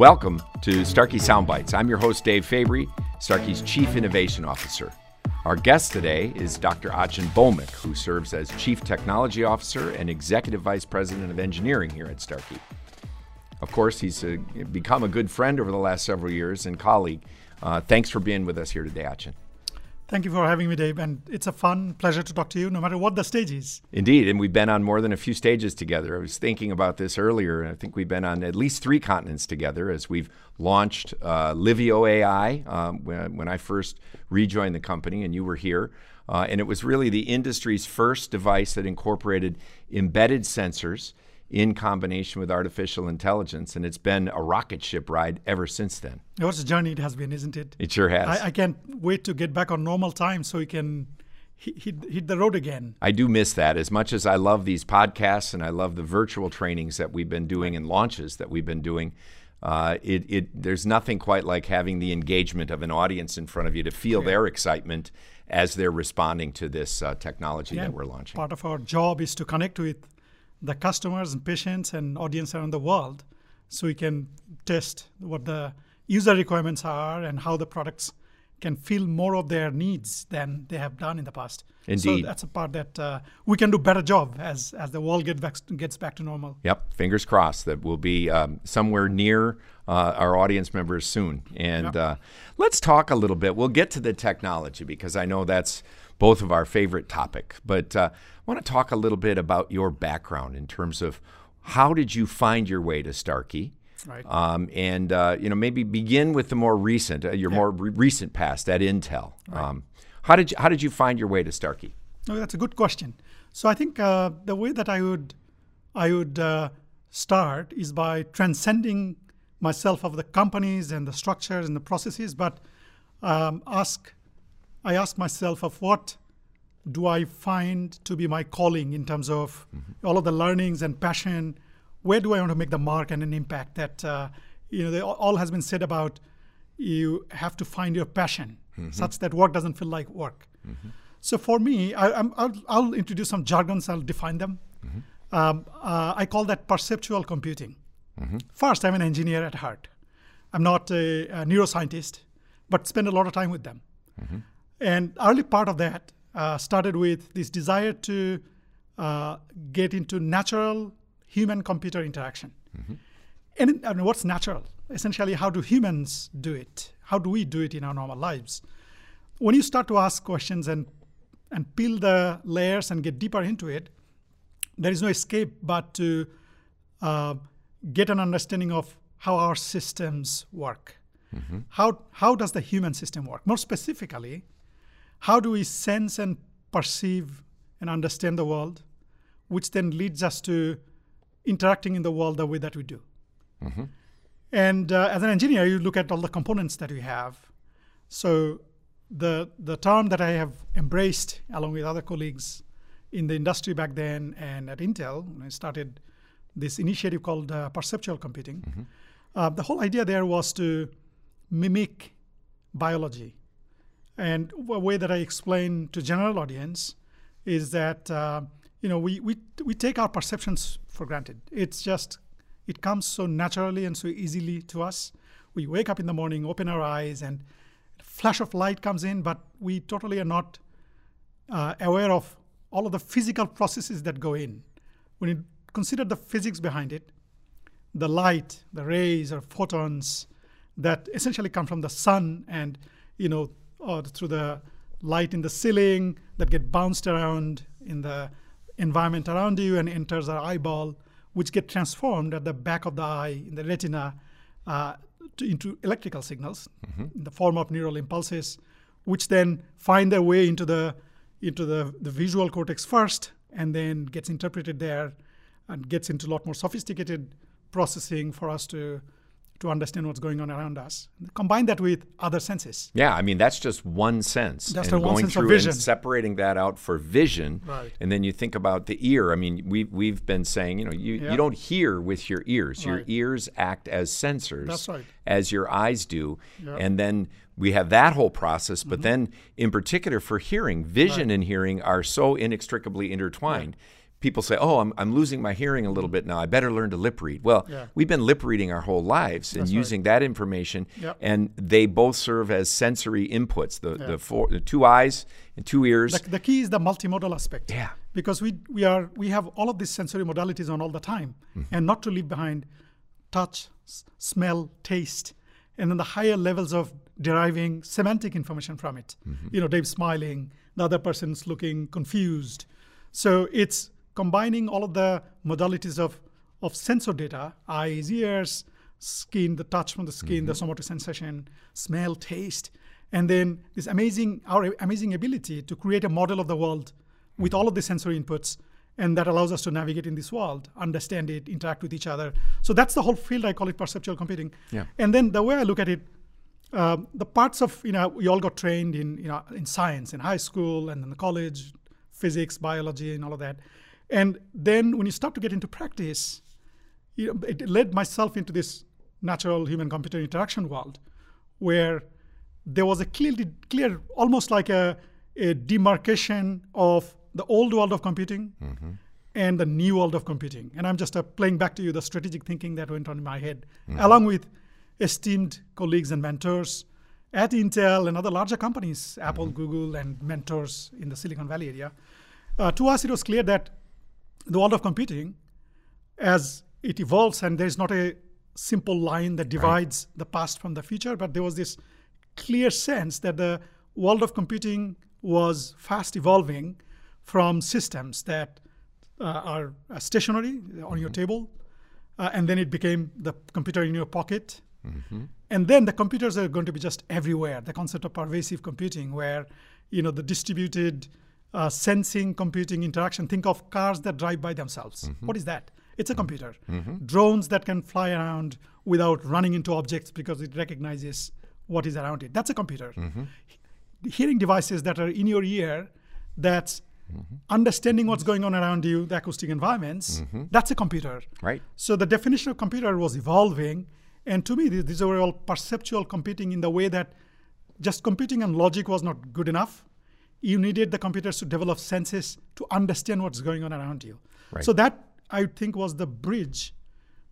Welcome to Starkey Soundbites. I'm your host, Dave Fabry, Starkey's Chief Innovation Officer. Our guest today is Dr. Achin Bhowmik, who serves as Chief Technology Officer and Executive Vice President of Engineering here at Starkey. Of course, he's uh, become a good friend over the last several years and colleague. Uh, thanks for being with us here today, Achin. Thank you for having me, Dave. And it's a fun pleasure to talk to you, no matter what the stage is. Indeed. And we've been on more than a few stages together. I was thinking about this earlier. I think we've been on at least three continents together as we've launched uh, Livio AI um, when, when, I first rejoined the company and you were here. Uh, and it was really the industry's first device that incorporated embedded sensors in combination with artificial intelligence, and it's been a rocket ship ride ever since then. What a journey it has been, isn't it? It sure has. I, I can't wait to get back on normal time so we can hit, hit the road again. I do miss that as much as I love these podcasts and I love the virtual trainings that we've been doing and launches that we've been doing. Uh, it, it, there's nothing quite like having the engagement of an audience in front of you to feel yeah. their excitement as they're responding to this uh, technology yeah, that we're launching. Part of our job is to connect with the customers and patients and audience around the world so we can test what the user requirements are and how the products can fill more of their needs than they have done in the past. Indeed. So that's a part that uh, we can do better job as as the world get back, gets back to normal. Yep. Fingers crossed that we'll be um, somewhere near uh, our audience members soon. And yep. uh, let's talk a little bit. We'll get to the technology because I know that's both of our favorite topic. But uh, I want to talk a little bit about your background in terms of how did you find your way to Starkey? Right. Um, and uh, you know maybe begin with the more recent, uh, your yeah. more re- recent past at Intel. Right. Um, how did you, how did you find your way to Starkey? Oh, that's a good question. So I think uh, the way that I would I would uh, start is by transcending myself of the companies and the structures and the processes, but um, ask I ask myself of what do I find to be my calling in terms of mm-hmm. all of the learnings and passion? Where do I want to make the mark and an impact? That uh, you know, they, all has been said about you have to find your passion, mm-hmm. such that work doesn't feel like work. Mm-hmm. So for me, I, will introduce some jargons. I'll define them. Mm-hmm. Um, uh, I call that perceptual computing. Mm-hmm. First, I'm an engineer at heart. I'm not a, a neuroscientist, but spend a lot of time with them. And early part of that uh, started with this desire to uh, get into natural human computer interaction. Mm-hmm. And, and what's natural? Essentially, how do humans do it? How do we do it in our normal lives? When you start to ask questions and, and peel the layers and get deeper into it, there is no escape but to uh, get an understanding of how our systems work. Mm-hmm. How, how does the human system work? More specifically, how do we sense and perceive and understand the world, which then leads us to interacting in the world the way that we do. Mm-hmm. And uh, as an engineer, you look at all the components that we have. So the the term that I have embraced along with other colleagues in the industry back then and at Intel, when I started this initiative called uh, perceptual computing. Mm-hmm. Uh, the whole idea there was to mimic biology and a way that I explain to general audience is that uh, you know we, we we take our perceptions for granted. It's just it comes so naturally and so easily to us. We wake up in the morning, open our eyes, and a flash of light comes in, but we totally are not uh, aware of all of the physical processes that go in. When you consider the physics behind it, the light, the rays or photons that essentially come from the sun and you know or through the light in the ceiling that get bounced around in the environment around you and enters our eyeball, which get transformed at the back of the eye in the retina uh, to, into electrical signals mm-hmm. in the form of neural impulses, which then find their way into the into the, the visual cortex first and then gets interpreted there and gets into a lot more sophisticated processing for us to to understand what's going on around us. Combine that with other senses. Yeah, I mean that's just one sense. That's and the one going sense through of vision. And separating that out for vision, right. and then you think about the ear. I mean, we we've been saying, you know, you, yeah. you don't hear with your ears. Right. Your ears act as sensors, that's right. as your eyes do, yeah. and then we have that whole process. But mm-hmm. then, in particular, for hearing, vision and hearing are so inextricably intertwined people say, "Oh, I'm, I'm losing my hearing a little bit now. I better learn to lip read." Well, Yeah. we've been lip reading our whole lives and That's right. using that information, Yep. and they both serve as sensory inputs. The Yeah. the, four, the two eyes and two ears. The, the key is the multimodal aspect. Yeah. Because we we are we have all of these sensory modalities on all the time, Mm-hmm. and not to leave behind touch, s- smell, taste, and then the higher levels of deriving semantic information from it. Mm-hmm. You know, Dave's smiling, the other person's looking confused. So it's combining all of the modalities of of sensor data, eyes, ears, skin, the touch from the skin, the somatic sensation, smell, taste, and then this amazing our amazing ability to create a model of the world with all of the sensory inputs and that allows us to navigate in this world understand it interact with each other. So that's the whole field i call it perceptual computing. Yeah. and then the way i look at it um, the parts of you know we all got trained in you know in science in high school and in the college physics biology and all of that and then when you start to get into practice you know, it led myself into this natural human computer interaction world where there was a clearly clear almost like a, a demarcation of the old world of computing and the new world of computing. And i'm just uh, playing back to you the strategic thinking that went on in my head along with esteemed colleagues and mentors at intel and other larger companies apple google and mentors in the silicon valley area. Uh, to us it was clear that the world of computing as it evolves and there's not a simple line that divides the past from the future but there was this clear sense that the world of computing was fast evolving from systems that uh, are uh, stationary on your table uh, and then it became the computer in your pocket. And then the computers are going to be just everywhere. The concept of pervasive computing where you know the distributed uh, sensing computing interaction. Think of cars that drive by themselves. Mm-hmm. What is that? It's a mm-hmm. computer. Mm-hmm. Drones that can fly around without running into objects because it recognizes what is around it. That's a computer. Hearing devices that are in your ear that's understanding what's going on around you the acoustic environments that's a computer. Right. so the definition of computer was evolving, and to me, th- these were all perceptual computing in the way that just computing and logic was not good enough. You needed the computers to develop senses to understand what's going on around you. Right. So that I think was the bridge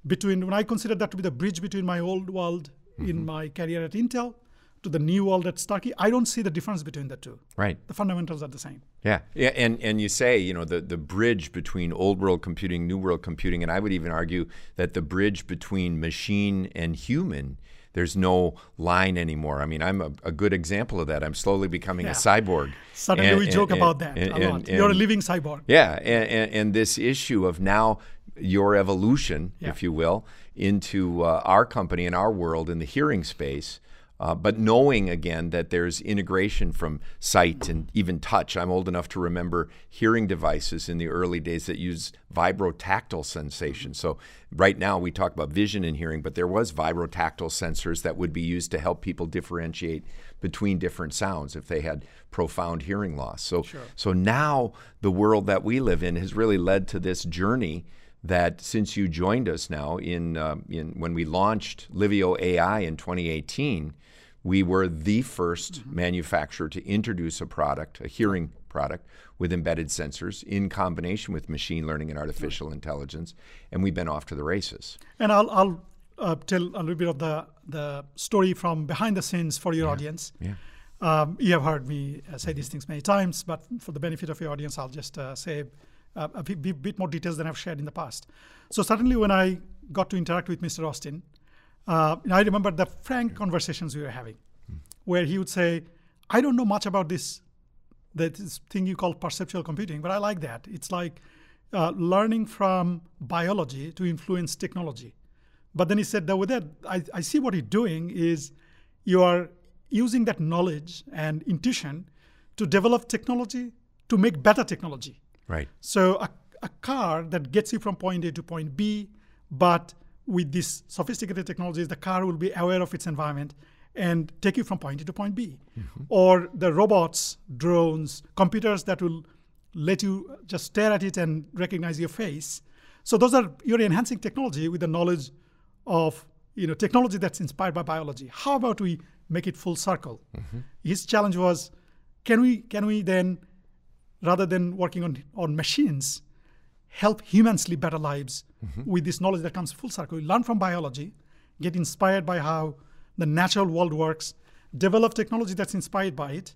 between when I consider that to be the bridge between my old world in mm-hmm. my career at Intel to the new world at Starkey. I don't see the difference between the two. Right. The fundamentals are the same. Yeah, yeah, and and you say you know the the bridge between old world computing, new world computing, and I would even argue that the bridge between machine and human, there's no line anymore. I mean, I'm a, a good example of that. I'm slowly becoming Yeah. a cyborg. Suddenly And- we and- joke and- about that a lot. You're a living cyborg. Yeah, and this issue of now your evolution, Yeah. if you will, into uh, our company and our world in the hearing space, uh, but knowing again that there's integration from sight and even touch. I'm old enough to remember hearing devices in the early days that used vibrotactile sensation. So right now we talk about vision and hearing, but there was vibrotactile sensors that would be used to help people differentiate between different sounds if they had profound hearing loss. So so now the world that we live in has really led to this journey that since you joined us now in um, in when we launched Livio AI in 2018, we were the 1st manufacturer to introduce a product, a hearing product with embedded sensors in combination with machine learning and artificial intelligence, and we've been off to the races. And I'll, I'll uh, tell a little bit of the, the story from behind the scenes for your audience. Yeah. Um, you have heard me uh, say these things many times, but for the benefit of your audience, I'll just uh, say uh, a bit more details than I've shared in the past. So, certainly, when I got to interact with Mr. Austin, uh, I remember the frank conversations we were having, where he would say, I don't know much about this this thing you call perceptual computing, but I like that. It's like uh, learning from biology to influence technology. But then he said that with that, I, I see what you're doing is you are using that knowledge and intuition to develop technology to make better technology. Right. So a, a car that gets you from point A to point B, but with these sophisticated technologies, the car will be aware of its environment and take you from point A to point B. Mm-hmm. Or the robots, drones, computers that will let you just stare at it and recognize your face. So those are you're enhancing technology with the knowledge of you know technology that's inspired by biology. How about we make it full circle? Mm-hmm. His challenge was, can we can we then rather than working on, on machines, help humans live better lives with this knowledge that comes full circle. We learn from biology, get inspired by how the natural world works, develop technology that's inspired by it,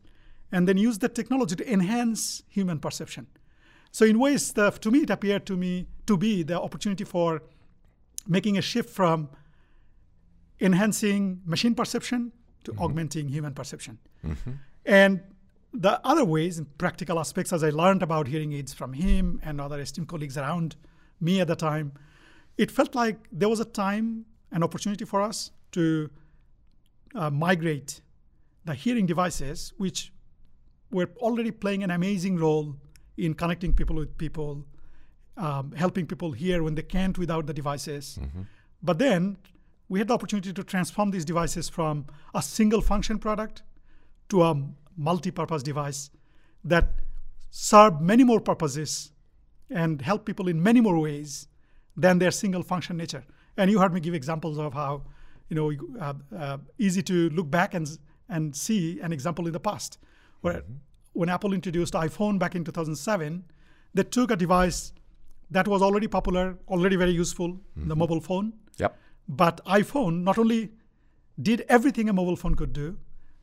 and then use that technology to enhance human perception. So in ways, the, to me, it appeared to me to be the opportunity for making a shift from enhancing machine perception to mm-hmm. augmenting human perception. Mm-hmm. And the other ways, practical aspects, as I learned about hearing aids from him and other esteemed colleagues around me at the time, it felt like there was a time, an opportunity for us to uh, migrate the hearing devices, which were already playing an amazing role in connecting people with people, um, helping people hear when they can't without the devices. Mm-hmm. But then we had the opportunity to transform these devices from a single function product to a multi-purpose device that serve many more purposes and help people in many more ways than their single function nature. And you heard me give examples of how, you know, uh, uh, easy to look back and and see an example in the past, where mm-hmm. when Apple introduced iPhone back in 2007, they took a device that was already popular, already very useful, mm-hmm. the mobile phone. Yep. But iPhone not only did everything a mobile phone could do,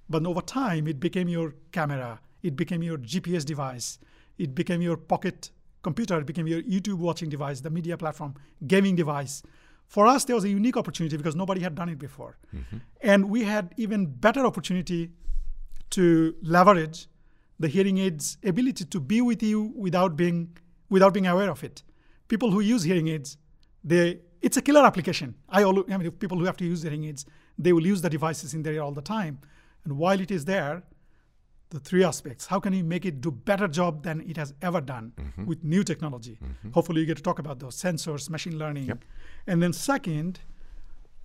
but over time it became your camera, it became your GPS device, it became your pocket computer, it became your YouTube watching device, the media platform, gaming device. For us, there was a unique opportunity because nobody had done it before. Mm-hmm. And we had even better opportunity to leverage the hearing aids ability to be with you without being without being aware of it. People who use hearing aids, they it's a killer application. I, always, I mean, people who have to use hearing aids, they will use the devices in their ear all the time. And while it is there, the three aspects how can you make it do better job than it has ever done mm-hmm. with new technology mm-hmm. hopefully you get to talk about those sensors machine learning yep. and then second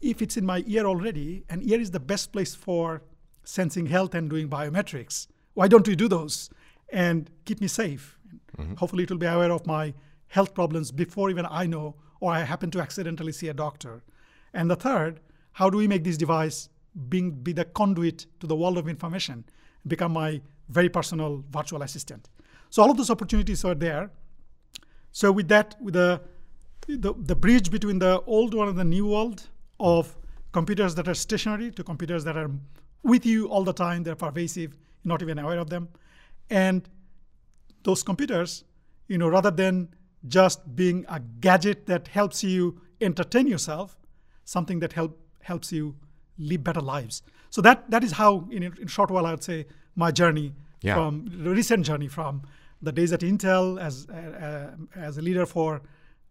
if it's in my ear already and ear is the best place for sensing health and doing biometrics why don't we do those and keep me safe mm-hmm. hopefully it will be aware of my health problems before even i know or i happen to accidentally see a doctor and the third how do we make this device being be the conduit to the world of information, become my very personal virtual assistant. So all of those opportunities are there. So with that, with the the, the bridge between the old world and the new world of computers that are stationary to computers that are with you all the time, they're pervasive, you're not even aware of them. And those computers, you know, rather than just being a gadget that helps you entertain yourself, something that help, helps you live better lives. So that that is how, in, in short while, I would say my journey yeah. from recent journey from the days at Intel as uh, uh, as a leader for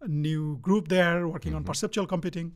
a new group there working mm-hmm. on perceptual computing,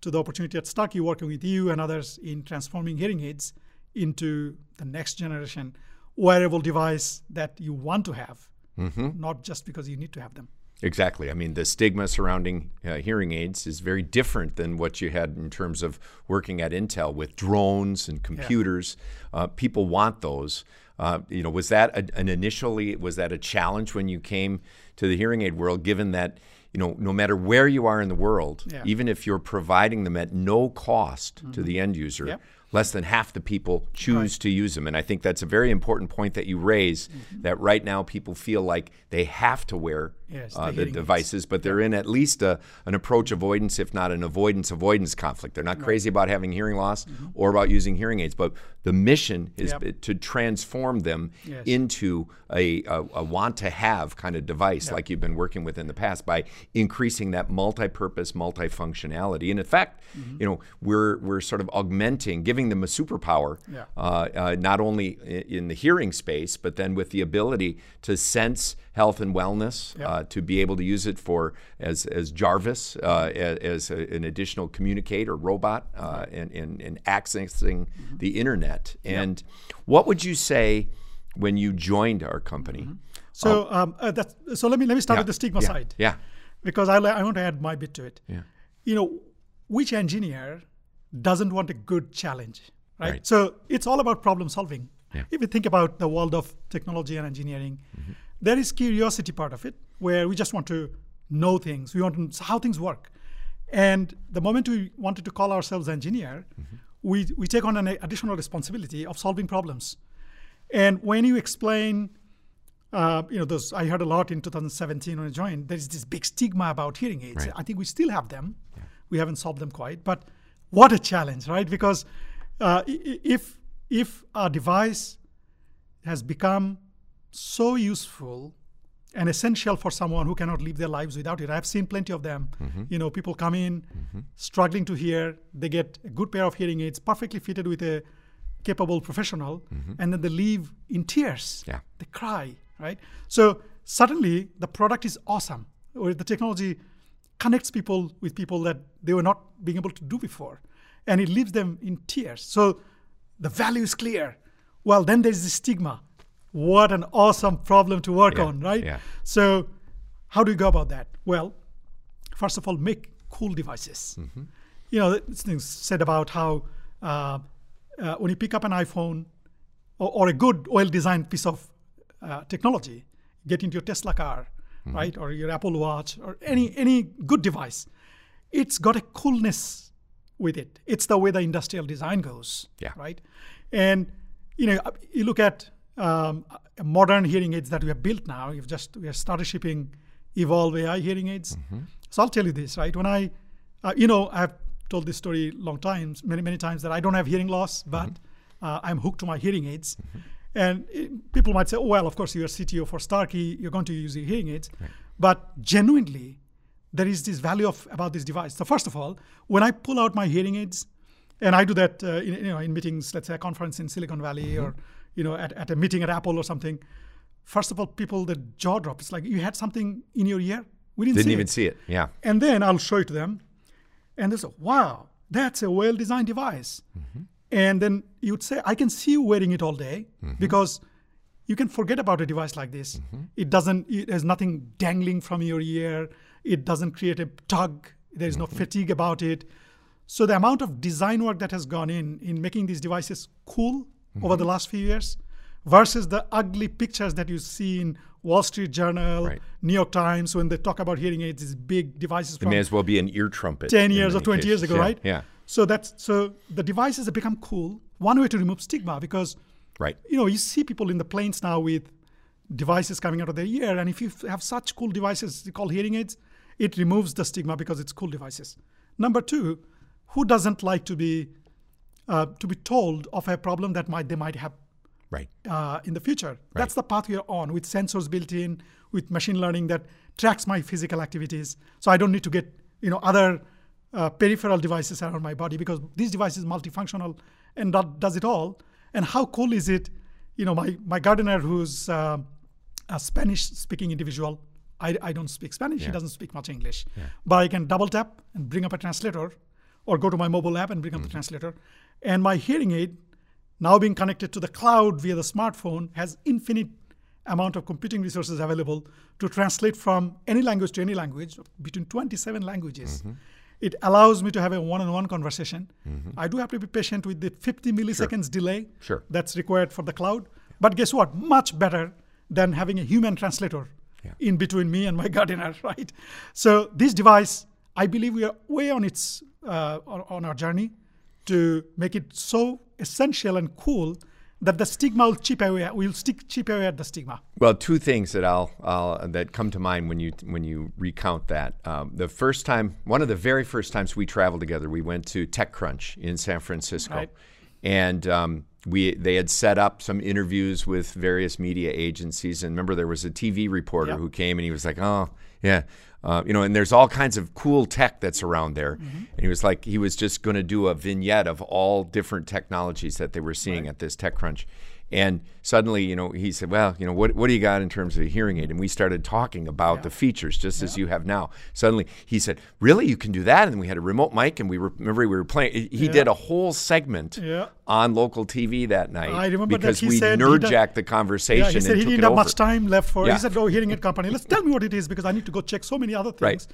to the opportunity at Starkey working with you and others in transforming hearing aids into the next generation wearable device that you want to have, mm-hmm. not just because you need to have them. Exactly. I mean, the stigma surrounding uh, hearing aids is very different than what you had in terms of working at Intel with drones and computers. Yeah. Uh, people want those. Uh, you know, was that a, an initially was that a challenge when you came to the hearing aid world? Given that you know, no matter where you are in the world, yeah. even if you're providing them at no cost mm-hmm. to the end user, yep less than half the people choose right. to use them. And I think that's a very important point that you raise mm-hmm. that right now people feel like they have to wear yes, uh, the devices, but they're in at least a, an approach avoidance, if not an avoidance avoidance conflict. They're not right. crazy about having hearing loss mm-hmm. or about using hearing aids, but the mission is yep. to transform them yes. into a, a, a, want to have kind of device yep. like you've been working with in the past by increasing that multi-purpose, multifunctionality. And in fact, mm-hmm. you know, we're we're sort of augmenting, giving them a superpower, yeah. uh, uh, not only in the hearing space, but then with the ability to sense health and wellness, yep. uh, to be able to use it for as as Jarvis, uh, as, as a, an additional communicator robot, uh, and, and, and accessing mm-hmm. the internet. And yep. what would you say when you joined our company? Mm-hmm. So um, uh, that's, so let me let me start yeah, with the stigma yeah, side. Yeah. Because I I want to add my bit to it. Yeah. You know, which engineer doesn't want a good challenge, right? right. So it's all about problem solving. Yeah. If you think about the world of technology and engineering, mm-hmm. There is curiosity part of it where we just want to know things. We want to know how things work. And the moment we wanted to call ourselves engineer, mm-hmm. we, we take on an additional responsibility of solving problems. And when you explain uh, you know, those I heard a lot in 2017 when I joined. There's this big stigma about hearing aids. Right. I think we still have them. We haven't solved them quite, but what a challenge, right? Because uh, if if a device has become so useful and essential for someone who cannot live their lives without it. I've seen plenty of them. Mm-hmm. You know, people come in mm-hmm. struggling to hear, they get a good pair of hearing aids, perfectly fitted with a capable professional, mm-hmm. and then they leave in tears. Yeah. They cry, right? So suddenly the product is awesome, or the technology connects people with people that they were not being able to do before, and it leaves them in tears. So the value is clear. Well, then there's the stigma. What an awesome problem to work Yeah, on, right? yeah. So, how do we go about that? Well, first of all, make cool devices. Mm-hmm. You know, this thing said about how uh, uh, when you pick up an iPhone or, or a good, well-designed piece of uh, technology, get into your Tesla car, Mm-hmm. right, or your Apple Watch, or any any good device, it's got a coolness with it. It's the way the industrial design goes, Yeah. right? And you know, you look at um, modern hearing aids that we have built now. We've just we have started shipping Evolve AI hearing aids. Mm-hmm. So I'll tell you this, right? When I, uh, you know, I've told this story long times, many many times that I don't have hearing loss, but uh, I'm hooked to my hearing aids. And it, people might say, oh, well, of course, you're CTO for Starkey, you're going to use your hearing aids. But genuinely, there is this value of about this device. So first of all, when I pull out my hearing aids, and I do that, uh, in, you know, in meetings, let's say a conference in Silicon Valley or you know at, at a meeting at Apple or something. First of all, people the jaw drop. It's like you had something in your ear. We didn't, Didn't see even it. see it. Yeah. And then I'll show it to them, and they say, "Wow, that's a well-designed device." Mm-hmm. And then you would say, "I can see you wearing it all day mm-hmm. because you can forget about a device like this. Mm-hmm. It doesn't. It has nothing dangling from your ear. It doesn't create a tug. There is no fatigue about it. So the amount of design work that has gone in in making these devices cool Mm-hmm. over the last few years, versus the ugly pictures that you see in Wall Street Journal, Right. New York Times when they talk about hearing aids, these big devices It from may as well be an ear trumpet. 10 years or many 20 years ago, Yeah, right? Yeah. So that's so the devices have become cool. One way to remove stigma because Right. you know you see people in the planes now with devices coming out of their ear, and if you have such cool devices called hearing aids, it removes the stigma because it's cool devices. Number two, who doesn't like to be uh, to be told of a problem that might they might have Right. uh, in the future. That's the path we are on with sensors built in, with machine learning that tracks my physical activities. So I don't need to get you know other uh, peripheral devices around my body because these devices multifunctional and that does it all. And how cool is it? You know, my my gardener who's uh, a Spanish-speaking individual. I, I don't speak Spanish. He doesn't speak much English, but I can double tap and bring up a translator, or go to my mobile app and bring up the hmm. translator. And my hearing aid now being connected to the cloud via the smartphone has infinite amount of computing resources available to translate from any language to any language between 27 languages. Mm-hmm. It allows me to have a one-on-one conversation. Mm-hmm. I do have to be patient with the 50 milliseconds delay Sure. that's required for the cloud. But guess what? Much better than having a human translator Yeah. in between me and my gardener right? So this device i believe we are way on its uh, on, on our journey to make it so essential and cool that the stigma will chip away. We'll stick chip away at the stigma. Well, two things that I'll, I'll that come to mind when you when you recount that. Um, the first time, one of the very first times we traveled together, we went to TechCrunch in San Francisco, Right. and um, we they had set up some interviews with various media agencies. And remember, there was a TV reporter Yeah. who came and he was like, "Oh, yeah." Uh, you know, and there's all kinds of cool tech that's around there. And he was like, he was just going to do a vignette of all different technologies that they were seeing at this TechCrunch. And suddenly, you know, he said, "Well, you know, what what do you got in terms of a hearing aid?" And we started talking about the features, just as you have now. Suddenly, he said, "Really, you can do that?" And we had a remote mic, and we were remember we were playing. He he did a whole segment Yeah. on local TV that night. I remember that because he we nerd jacked the conversation. Yeah, he said he didn't have over. much time left for. Yeah. He said, "Go hearing aid company. Let's tell me what it is because I need to go check so many other things." Right.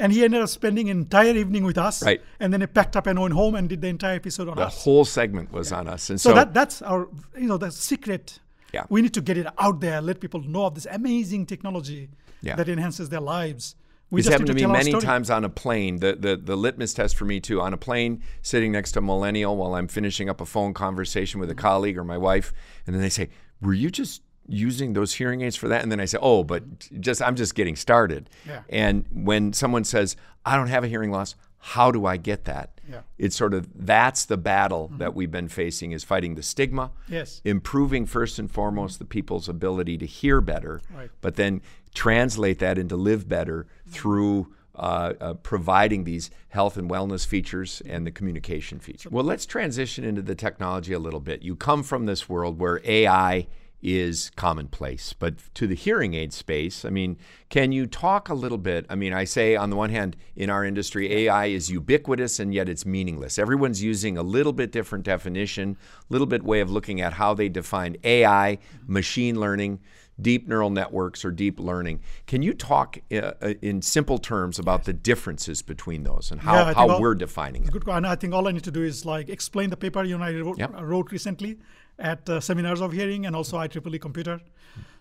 And he ended up spending an entire evening with us. Right. And then he packed up and went home and did the entire episode on The us. The whole segment was on us, and so so, that that's our you know the secret. Yeah. We need to get it out there, let people know of this amazing technology Yeah. that enhances their lives. We just happened need to me many times on a plane. The, the the litmus test for me too on a plane, sitting next to a millennial while I'm finishing up a phone conversation with a Mm-hmm. colleague or my wife, and then they say, "Were you just using those hearing aids for that and then i say oh but just i'm just getting started Yeah. and when someone says i don't have a hearing loss how do i get that Yeah. it's sort of that's the battle that we've been facing is fighting the stigma Yes. improving first and foremost the people's ability to hear better Right. but then translate that into live better through uh, uh, providing these health and wellness features and the communication feature. Well, let's transition into the technology a little bit. You come from this world where AI is commonplace, but to the hearing aid space, I mean, can you talk a little bit? I mean, I say on the one hand, in our industry, AI is ubiquitous and yet it's meaningless. Everyone's using a little bit different definition, a little bit way of looking at how they define AI, machine learning deep neural networks or deep learning. Can you talk uh, uh, in simple terms about the differences between those and how, Yeah, how all- we're defining it? Good. And I think all I need to do is like explain the paper you and I wrote, Yep. wrote recently at uh, seminars of hearing and also IEEE computer.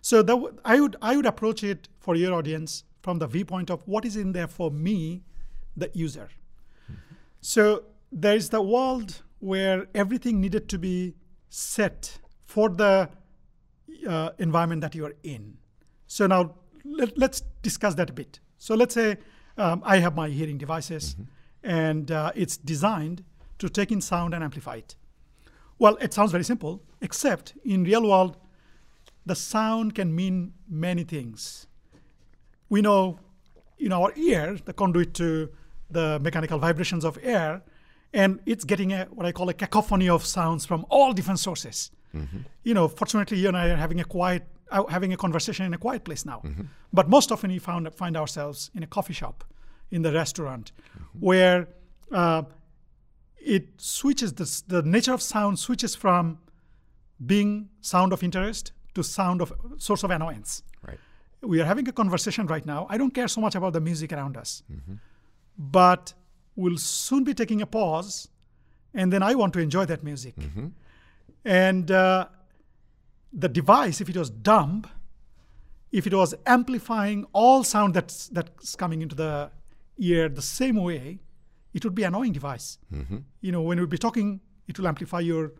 So that w- I would I would approach it for your audience from the viewpoint of what is in there for me, the user. So there is the world where everything needed to be set for the uh, environment that you are in. So now let, us discuss that a bit. So let's say um, I have my hearing devices, and uh, it's designed to take in sound and amplify it. Well, it sounds very simple, except in real world, the sound can mean many things. We know in our ear, the conduit to the mechanical vibrations of air, and it's getting a what I call a cacophony of sounds from all different sources. You know, fortunately, you and I are having a quiet, uh, having a conversation in a quiet place now. But most often, we found find ourselves in a coffee shop, in the restaurant, where uh, it switches this, the nature of sound switches from being sound of interest to sound of source of annoyance Right. we are having a conversation right now. I don't care so much about the music around us, mm-hmm. but we'll soon be taking a pause, and then I want to enjoy that music. Mm-hmm. And uh, the device, if it was dumb, if it was amplifying all sound that's that's coming into the ear the same way, it would be an annoying device. Mm-hmm. You know, when we'll be talking, it will amplify your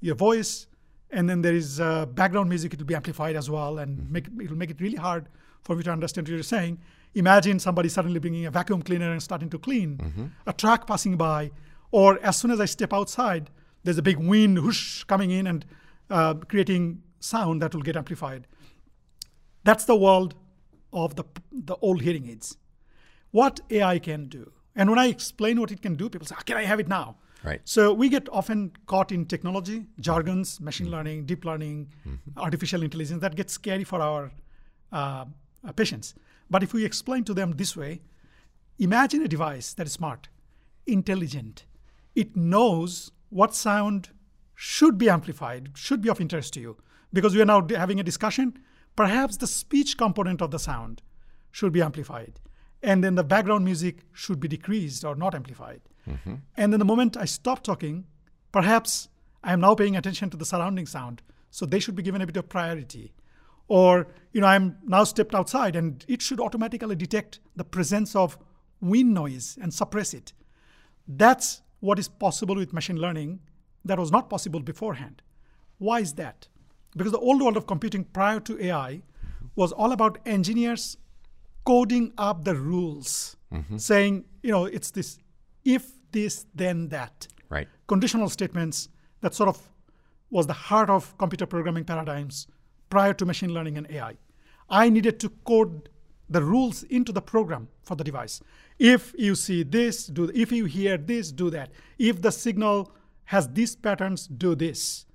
your voice, and then there is uh, background music. It will be amplified as well, and make it will make it really hard for me to understand what you're saying. Imagine somebody suddenly bringing a vacuum cleaner and starting to clean, a truck passing by, or as soon as I step outside, there's a big wind whoosh coming in and uh, creating sound that will get amplified. That's the world of the, the old hearing aids. What AI can do. And when I explain what it can do, people say, "Ah, Can I have it now? Right. So we get often caught in technology, jargons, machine learning, deep learning, artificial intelligence. That gets scary for our uh, uh, patients. But if we explain to them this way, imagine a device that is smart, intelligent. It knows what sound should be amplified, should be of interest to you. Because we are now having a discussion, perhaps the speech component of the sound should be amplified. And then the background music should be decreased or not amplified. Mm-hmm. And then the moment I stop talking, perhaps I am now paying attention to the surrounding sound. So they should be given a bit of priority. Or, you know, I'm now stepped outside and it should automatically detect the presence of wind noise and suppress it. That's what is possible with machine learning that was not possible beforehand. Why is that? Because the old world of computing prior to AI was all about engineers coding up the rules, mm-hmm. saying, you know, it's this if this, then that. Right. Conditional statements that sort of was the heart of computer programming paradigms prior to machine learning and AI. I needed to code the rules into the program for the device. If you see this, do if you hear this, do that. If the signal has these patterns, do this.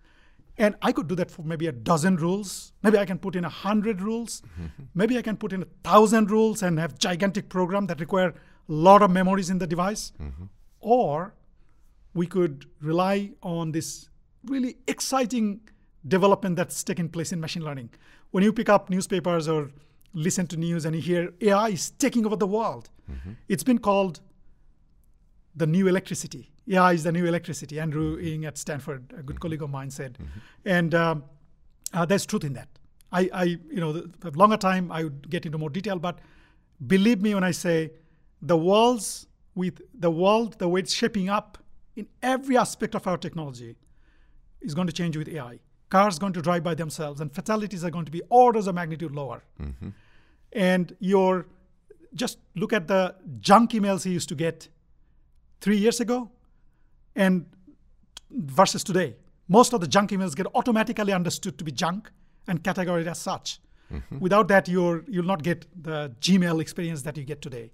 And I could do that for maybe a dozen rules. Maybe I can put in a hundred rules. Mm-hmm. Maybe I can put in a thousand rules and have gigantic program that require a lot of memories in the device. Mm-hmm. Or we could rely on this really exciting development that's taken place in machine learning. When you pick up newspapers or listen to news and you hear AI is taking over the world, it's been called the new electricity. AI is the new electricity. Andrew Ng at Stanford, a good colleague of mine, said, and um, uh, there's truth in that. I, I you know, the, the longer time I would get into more detail, but believe me when I say the world's with the world, the way it's shaping up in every aspect of our technology is going to change with AI. cars going to drive by themselves, and fatalities are going to be orders of magnitude lower. Mm-hmm. And your just look at the junk emails you used to get three years ago, and versus today. Most of the junk emails get automatically understood to be junk and categorized as such. Mm-hmm. Without that, you're, you'll not get the Gmail experience that you get today.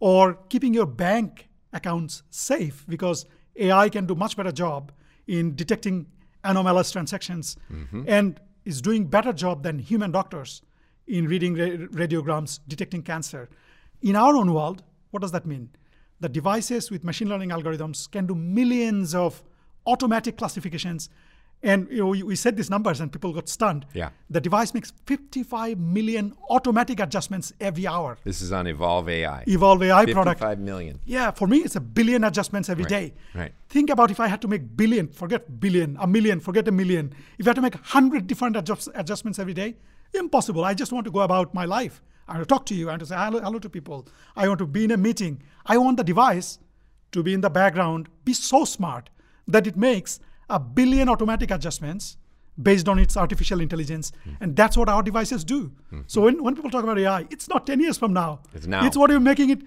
Or keeping your bank accounts safe because AI can do much better job in detecting anomalous transactions mm-hmm. and is doing better job than human doctors in reading radiograms, detecting cancer. In our own world, what does that mean? The devices with machine learning algorithms can do millions of automatic classifications. And you know, we, said these numbers and people got stunned. Yeah. The device makes 55 million automatic adjustments every hour. This is on Evolve AI. Evolve AI product. 55 million. Yeah, for me, it's a billion adjustments every day. right. Think about if I had to make billion, forget billion, a million, forget a million. If I had to make 100 different adjust, adjustments every day, impossible. I just want to go about my life. I want to talk to you. I want to say hello, hello to people. I want to be in a meeting. I want the device to be in the background, be so smart that it makes a billion automatic adjustments based on its artificial intelligence. And that's what our devices do. So when, when people talk about AI, it's not 10 years from now. It's now. It's what you're making it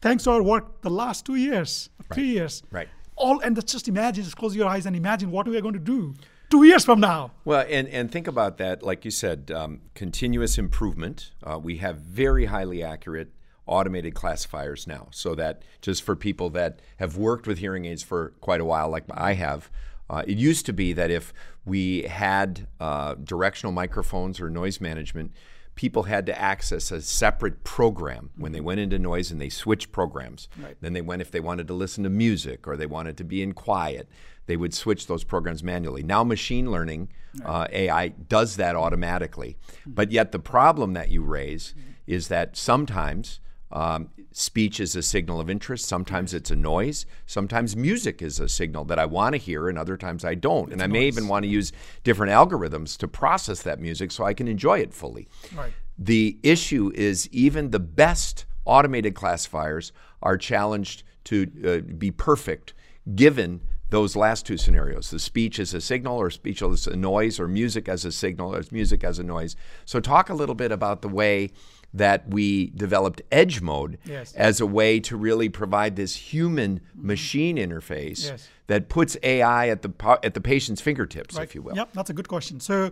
thanks to our work the last two years, three years. Right. All and that's just imagine, just close your eyes and imagine what we are going to do two years from now. Well, and, and think about that, like you said, um, continuous improvement. Uh, we have very highly accurate automated classifiers now, so that just for people that have worked with hearing aids for quite a while, like I have, uh, it used to be that if we had uh, directional microphones or noise management, people had to access a separate program when they went into noise and they switched programs. Right. Then they went if they wanted to listen to music or they wanted to be in quiet, they would switch those programs manually. Now machine learning uh, AI does that automatically. But yet the problem that you raise is that sometimes um, speech is a signal of interest. Sometimes it's a noise. Sometimes music is a signal that I want to hear, and other times I don't. and I may even want to use different algorithms to process that music so I can enjoy it fully. Right. The issue is even the best automated classifiers are challenged to uh, be perfect given those last two scenarios the speech as a signal or speech as a noise or music as a signal or music as a noise so talk a little bit about the way that we developed edge mode Yes. as a way to really provide this human machine interface Yes. that puts AI at the at the patient's fingertips if you will Yep, that's a good question. So,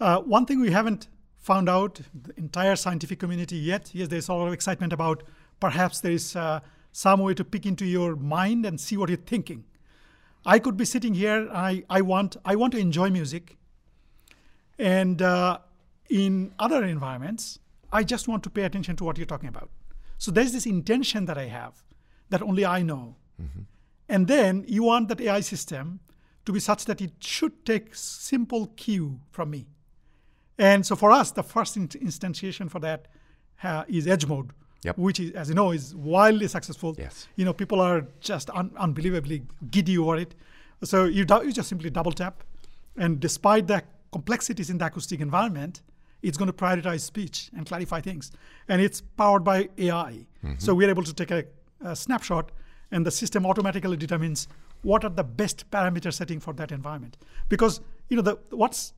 uh, one thing we haven't found out, the entire scientific community yet, yes, there's a lot of excitement about perhaps there is uh, some way to peek into your mind and see what you're thinking. I could be sitting here. I, I want I want to enjoy music, and uh, in other environments, I just want to pay attention to what you're talking about. So there's this intention that I have that only I know. And then you want that AI system to be such that it should take simple cue from me. And so for us, the first in- instantiation for that uh, is Edge Mode, Yep. which is, as you know, is wildly successful. Yes. You know, people are just un- unbelievably giddy over it. So you, do- you just simply double tap, and despite the complexities in the acoustic environment, it's going to prioritize speech and clarify things. And it's powered by AI. Mm-hmm. So we're able to take a, a snapshot, and the system automatically determines what are the best parameter setting for that environment. Because you know the what's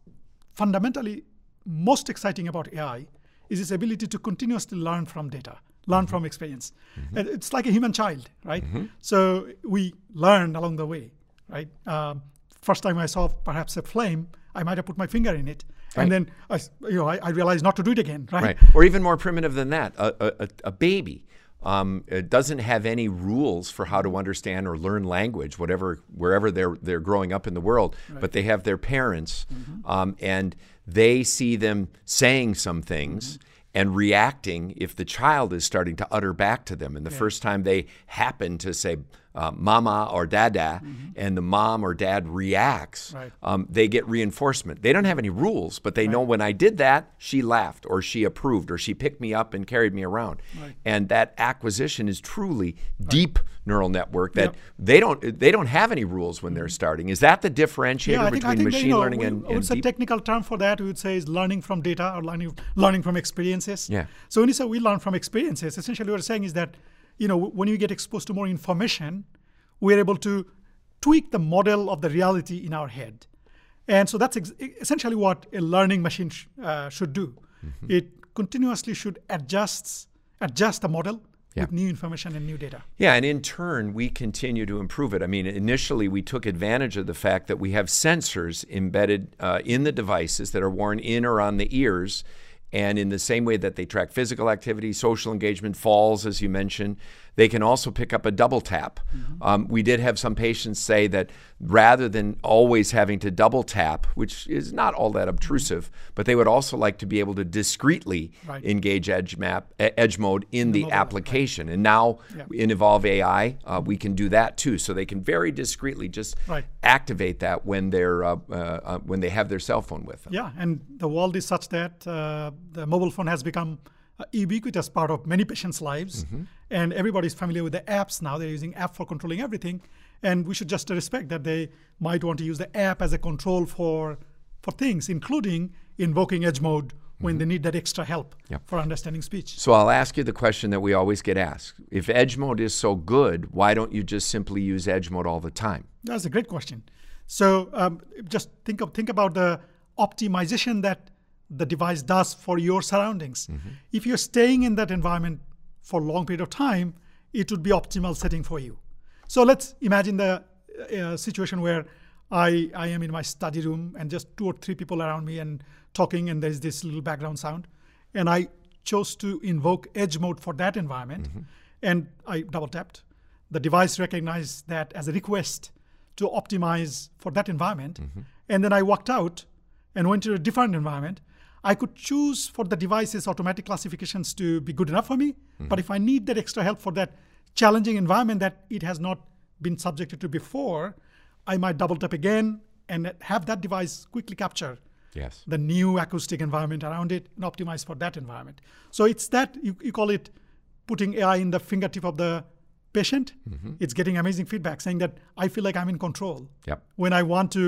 fundamentally most exciting about AI is its ability to continuously learn from data, learn mm-hmm. from experience. Mm-hmm. And It's like a human child, right? So we learn along the way, right? Um, first time I saw perhaps a flame, I might have put my finger in it, Right. and then I, you know, I, I realized not to do it again, right? Right. Or even more primitive than that, a, a, a- baby um, doesn't have any rules for how to understand or learn language, whatever wherever they're they're growing up in the world. But they have their parents, um, and they see them saying some things. And reacting if the child is starting to utter back to them. And the first time they happen to say uh, mama or dada, and the mom or dad reacts, Right. um, they get reinforcement. They don't have any rules, but they know when I did that, she laughed or she approved or she picked me up and carried me around. And that acquisition is truly deep neural network that Yep. Mm-hmm. they don't they don't have any rules when they're starting. Is that the differentiator Yeah, think, between machine you know, learning we- and, what's and a technical term for that? We would say is learning from data or learning learning from experiences. Yeah. So when you say we learn from experiences, essentially what we're saying is that you know when you get exposed to more information, we're able to tweak the model of the reality in our head. And so that's ex- essentially what a learning machine sh- uh, should do. Mm-hmm. It continuously should adjust adjust the model Yeah. with new information and new data. Yeah, and in turn, we continue to improve it. I mean, initially, we took advantage of the fact that we have sensors embedded uh, in the devices that are worn in or on the ears. And in the same way that they track physical activity, social engagement, falls, as you mentioned, they can also pick up a double tap. Um, we did have some patients say that rather than always having to double tap, which is not all that obtrusive, but they would also like to be able to discreetly Right. engage edge map, edge mode in the mobile app, right. application. And now Yeah. in Evolv AI, uh, we can do that too. So they can very discreetly just Right. activate that when they're uh, uh, uh, when they have their cell phone with them. Yeah, and the world is such that uh, the mobile phone has become a ubiquitous part of many patients' lives, Mm-hmm. And everybody's familiar with the apps now. They're using app for controlling everything, and we should just respect that they might want to use the app as a control for for things, including invoking edge mode when they need that extra help Mm-hmm. Yep. for understanding speech. So I'll ask you the question that we always get asked: If edge mode is so good, why don't you just simply use edge mode all the time? That's a great question. So um, just think of think about the optimization that the device does for your surroundings. If you're staying in that environment for a long period of time, it would be optimal setting for you. So let's imagine the uh, uh, situation where I, I am in my study room and just two or three people around me and talking, and there's this little background sound, and I chose to invoke edge mode for that environment, mm-hmm. and I double tapped. The device recognized that as a request to optimize for that environment. Mm-hmm. And then I walked out and went to a different environment. I could choose for the device's automatic classifications to be good enough for me. Mm-hmm. But if I need that extra help for that challenging environment that it has not been subjected to before, I might double tap again and have that device quickly capture Yes. the new acoustic environment around it and optimize for that environment. So it's that you, you call it putting AI in the fingertip of the patient. Mm-hmm. It's getting amazing feedback saying that I feel like I'm in control. Yep. When I want to,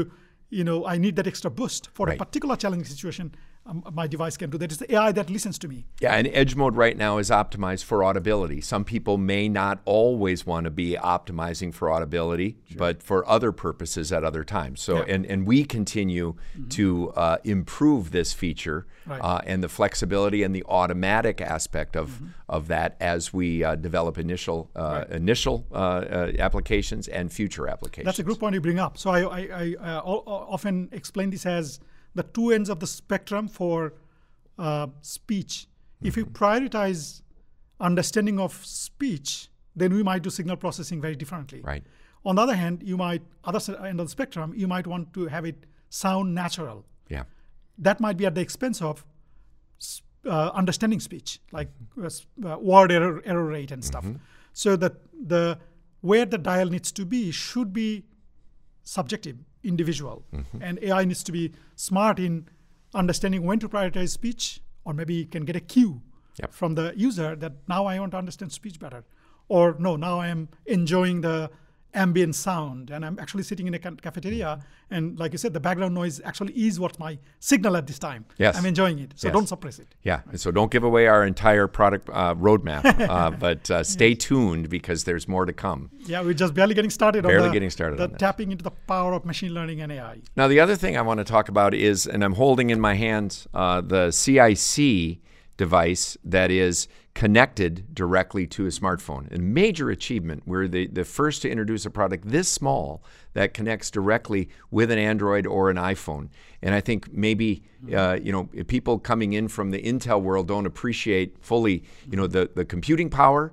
you know, I need that extra boost for Right. a particular challenging situation, um, my device can do that. It's the AI that listens to me. Yeah, and edge mode right now is optimized for audibility. Some people may not always want to be optimizing for audibility, but for other purposes at other times. So, Yeah. Mm-hmm. and, and we continue to uh, improve this feature Right. uh, and the flexibility and the automatic aspect of, Mm-hmm. of that as we uh, develop initial uh, initial uh, uh, applications and future applications. That's a good point you bring up. So I, I, I uh, often explain this as the two ends of the spectrum for uh, speech. If you prioritize understanding of speech, then we might do signal processing very differently. Right. On the other hand, you might other end of the spectrum, you might want to have it sound natural. Yeah. That might be at the expense of uh, understanding speech, like uh, s- uh, word error, error rate and stuff. So that the where the dial needs to be should be subjective, individual, mm-hmm. and AI needs to be smart in understanding when to prioritize speech, or maybe it can get a cue Yep. from the user that now I want to understand speech better, or no, now I am enjoying the ambient sound. And I'm actually sitting in a cafeteria and like you said the background noise actually is what's my signal at this time. Yes. I'm enjoying it. So Yes. don't suppress it. Yeah, and so don't give away our entire product uh, roadmap, uh, but uh, stay tuned because there's more to come. yeah we're just barely getting started Barely on the, getting started the tapping into the power of machine learning and AI Now, the other thing I want to talk about is, and I'm holding in my hands uh, the CIC device that is connected directly to a smartphone. A major achievement. We're the, the first to introduce a product this small that connects directly with an Android or an iPhone. And I think maybe uh, you know people coming in from the Intel world don't appreciate fully you know the, the computing power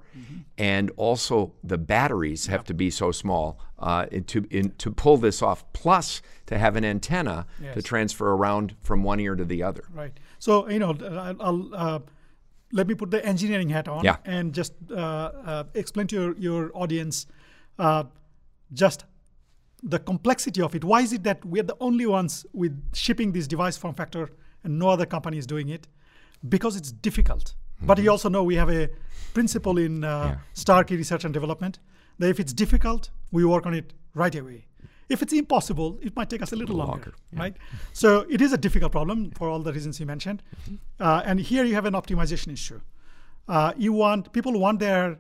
and also the batteries have to be so small uh, to in, to pull this off. Plus to have an antenna to transfer around from one ear to the other. Right. So you know, I'll, I'll uh, let me put the engineering hat on Yeah. and just uh, uh, explain to your your audience uh, just the complexity of it. Why is it that we're the only ones with shipping this device form factor and no other company is doing it? Because it's difficult. But you also know we have a principle in uh, Mm-hmm. Yeah. Starkey Research and Development that if it's difficult, we work on it right away. If it's impossible, it might take us a little longer, longer, yeah. right? So it is a difficult problem for all the reasons you mentioned. Mm-hmm. Uh, and here you have an optimization issue. Uh, you want people want their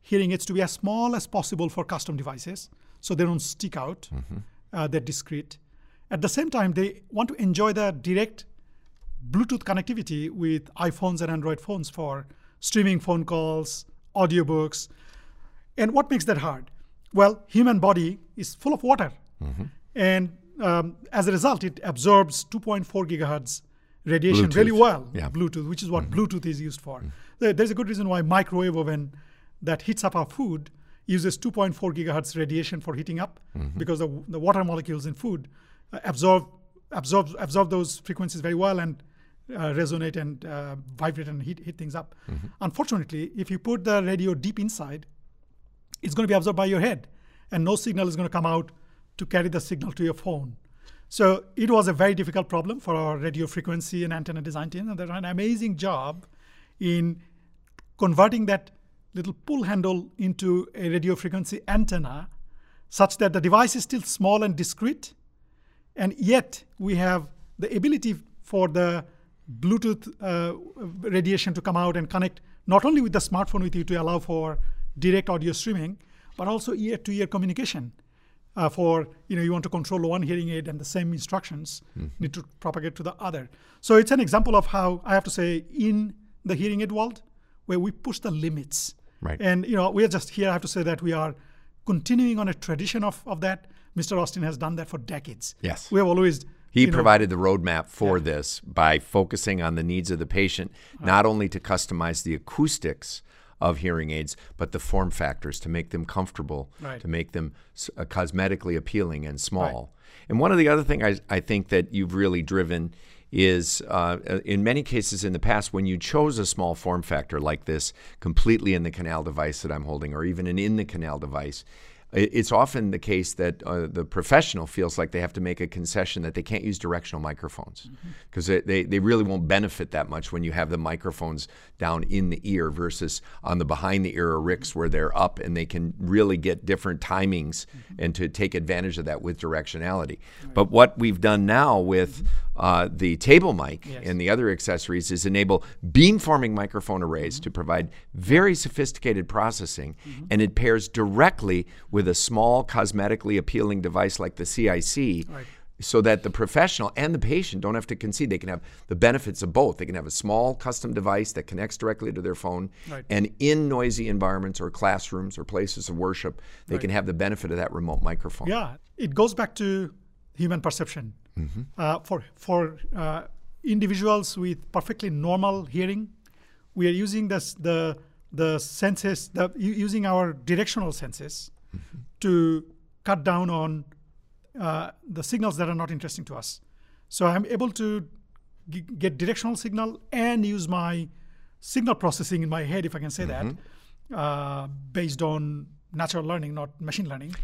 hearing aids to be as small as possible for custom devices, so they don't stick out. Mm-hmm. Uh, they're discrete, At the same time, they want to enjoy the direct Bluetooth connectivity with iPhones and Android phones for streaming phone calls, audiobooks. And what makes that hard? Well, human body is full of water. Mm-hmm. And um, as a result, it absorbs 2.4 gigahertz radiation Bluetooth. really well. Yeah. Bluetooth, which is what Bluetooth is used for. There- There's a good reason why microwave oven that heats up our food uses 2.4 gigahertz radiation for heating up because the, the water molecules in food uh, absorb absorb absorb those frequencies very well and uh, resonate and uh, vibrate and heat, heat things up. Unfortunately, if you put the radio deep inside, it's going to be absorbed by your head, and no signal is going to come out to carry the signal to your phone. So it was a very difficult problem for our radio frequency and antenna design team, and they did an amazing job in converting that little pull handle into a radio frequency antenna, such that the device is still small and discrete, and yet we have the ability for the Bluetooth uh, radiation to come out and connect not only with the smartphone with you to allow for direct audio streaming, but also ear-to-ear communication. Uh, for you know, you want to control one hearing aid, and the same instructions need to propagate to the other. So it's an example of how I have to say in the hearing aid world, where we push the limits. Right. And you know, we are just here. I have to say that we are continuing on a tradition of, of that. Mr. Austin has done that for decades. Yes. We have always He you know, provided the roadmap for this by focusing on the needs of the patient, not only to customize the acoustics of hearing aids, but the form factors to make them comfortable, Right. to make them uh, cosmetically appealing and small. And one of the other things I, I think that you've really driven is uh, uh, in many cases in the past when you chose a small form factor like this completely in the canal device that I'm holding or even an in the canal device it's often the case that uh, the professional feels like they have to make a concession that they can't use directional microphones mm-hmm. because they, they, they really won't benefit that much when you have the microphones down in the ear versus on the behind the ear or RICs where they're up and they can really get different timings mm-hmm. and to take advantage of that with directionality. But what we've done now with mm-hmm. Uh, the table mic and the other accessories is enable beamforming microphone arrays to provide very sophisticated processing, and it pairs directly with a small, cosmetically appealing device like the CIC. So that the professional and the patient don't have to concede. They can have the benefits of both. They can have a small custom device that connects directly to their phone, Right. and in noisy environments or classrooms or places of worship, they can have the benefit of that remote microphone. Yeah, it goes back to human perception. Uh, for for uh, individuals with perfectly normal hearing, we are using this, the the senses, the, using our directional senses to cut down on uh, the signals that are not interesting to us. So I'm able to g- get directional signal and use my signal processing in my head, if I can say that, uh, based on natural learning, not machine learning,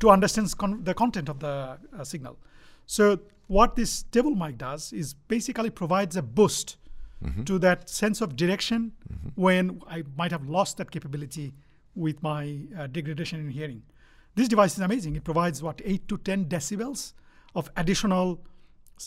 to understand con- the content of the uh, signal. So what this table mic does is basically provides a boost to that sense of direction when I might have lost that capability with my uh, degradation in hearing. This device is amazing. It provides what eight to ten decibels of additional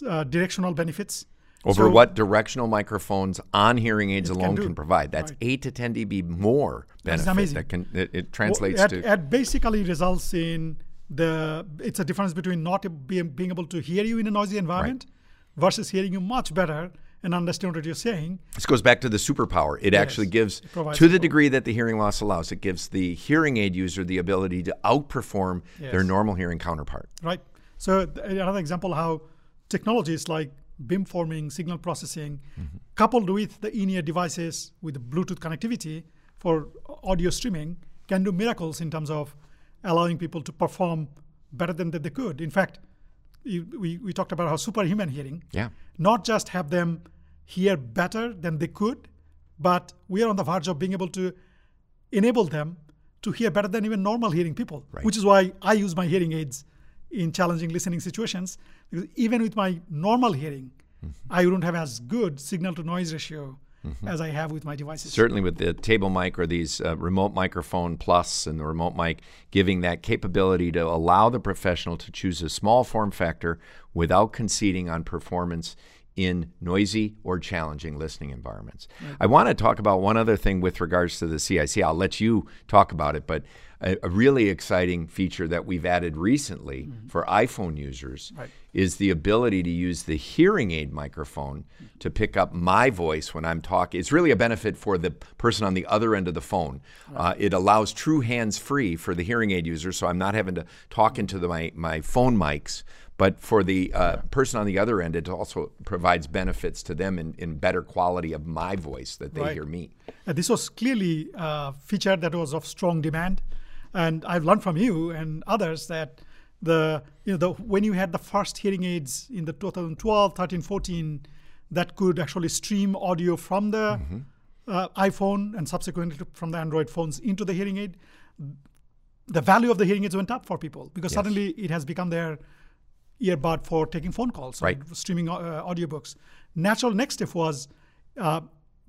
uh, directional benefits. Over So- what directional microphones on hearing aids alone do. can provide. That's Right. 8 to 10 dB more benefit. amazing. That can, it, it Well, translates to. it basically results in the it's a difference between not being, being able to hear you in a noisy environment versus hearing you much better and understand what you're saying. This goes back to the superpower. It actually gives, provides to the degree that the hearing loss allows, it gives the hearing aid user the ability to outperform their normal hearing counterpart. right? So another example how technologies like beamforming, signal processing, mm-hmm. coupled with the in-ear devices with Bluetooth connectivity for audio streaming, can do miracles in terms of allowing people to perform better than that they could. In fact, we, we talked about how superhuman hearing, Yeah. not just have them hear better than they could, but we are on the verge of being able to enable them to hear better than even normal hearing people, Right. which is why I use my hearing aids in challenging listening situations. Because even with my normal hearing, mm-hmm. I wouldn't have as good signal to noise ratio as I have with my devices. Certainly, with the table mic or these uh, remote microphone plus and the remote mic, giving that capability to allow the professional to choose a small form factor without conceding on performance in noisy or challenging listening environments. Mm-hmm. I want to talk about one other thing with regards to the CIC. I'll let you talk about it, but a, a really exciting feature that we've added recently mm-hmm. for iPhone users Right. is the ability to use the hearing aid microphone mm-hmm. to pick up my voice when I'm talking. It's really a benefit for the person on the other end of the phone. Uh, it allows true hands free for the hearing aid user, so I'm not having to talk into the, my, my phone mics. But for the uh, person on the other end, it also provides benefits to them in, in better quality of my voice that they Right. hear me. Uh, this was clearly a feature that was of strong demand, and I've learned from you and others that the you know the when you had the first hearing aids in the 2012, 13, 14, that could actually stream audio from the uh, iPhone and subsequently from the Android phones into the hearing aid, the value of the hearing aids went up for people because Yes. suddenly it has become their earbud for taking phone calls, Right. streaming uh, audiobooks. Natural next step was uh,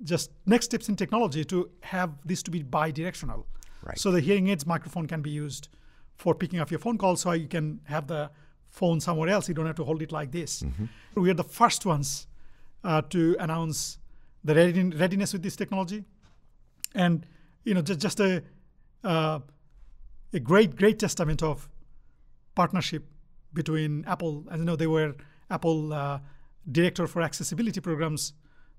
just next steps in technology to have this to be bi-directional. Right. So the hearing aids microphone can be used for picking up your phone call, so you can have the phone somewhere else. You don't have to hold it like this. We are the first ones uh, to announce the readi- readiness with this technology, and you know just just a uh, a great great testament of partnership between Apple. As you know, they were Apple uh, director for accessibility programs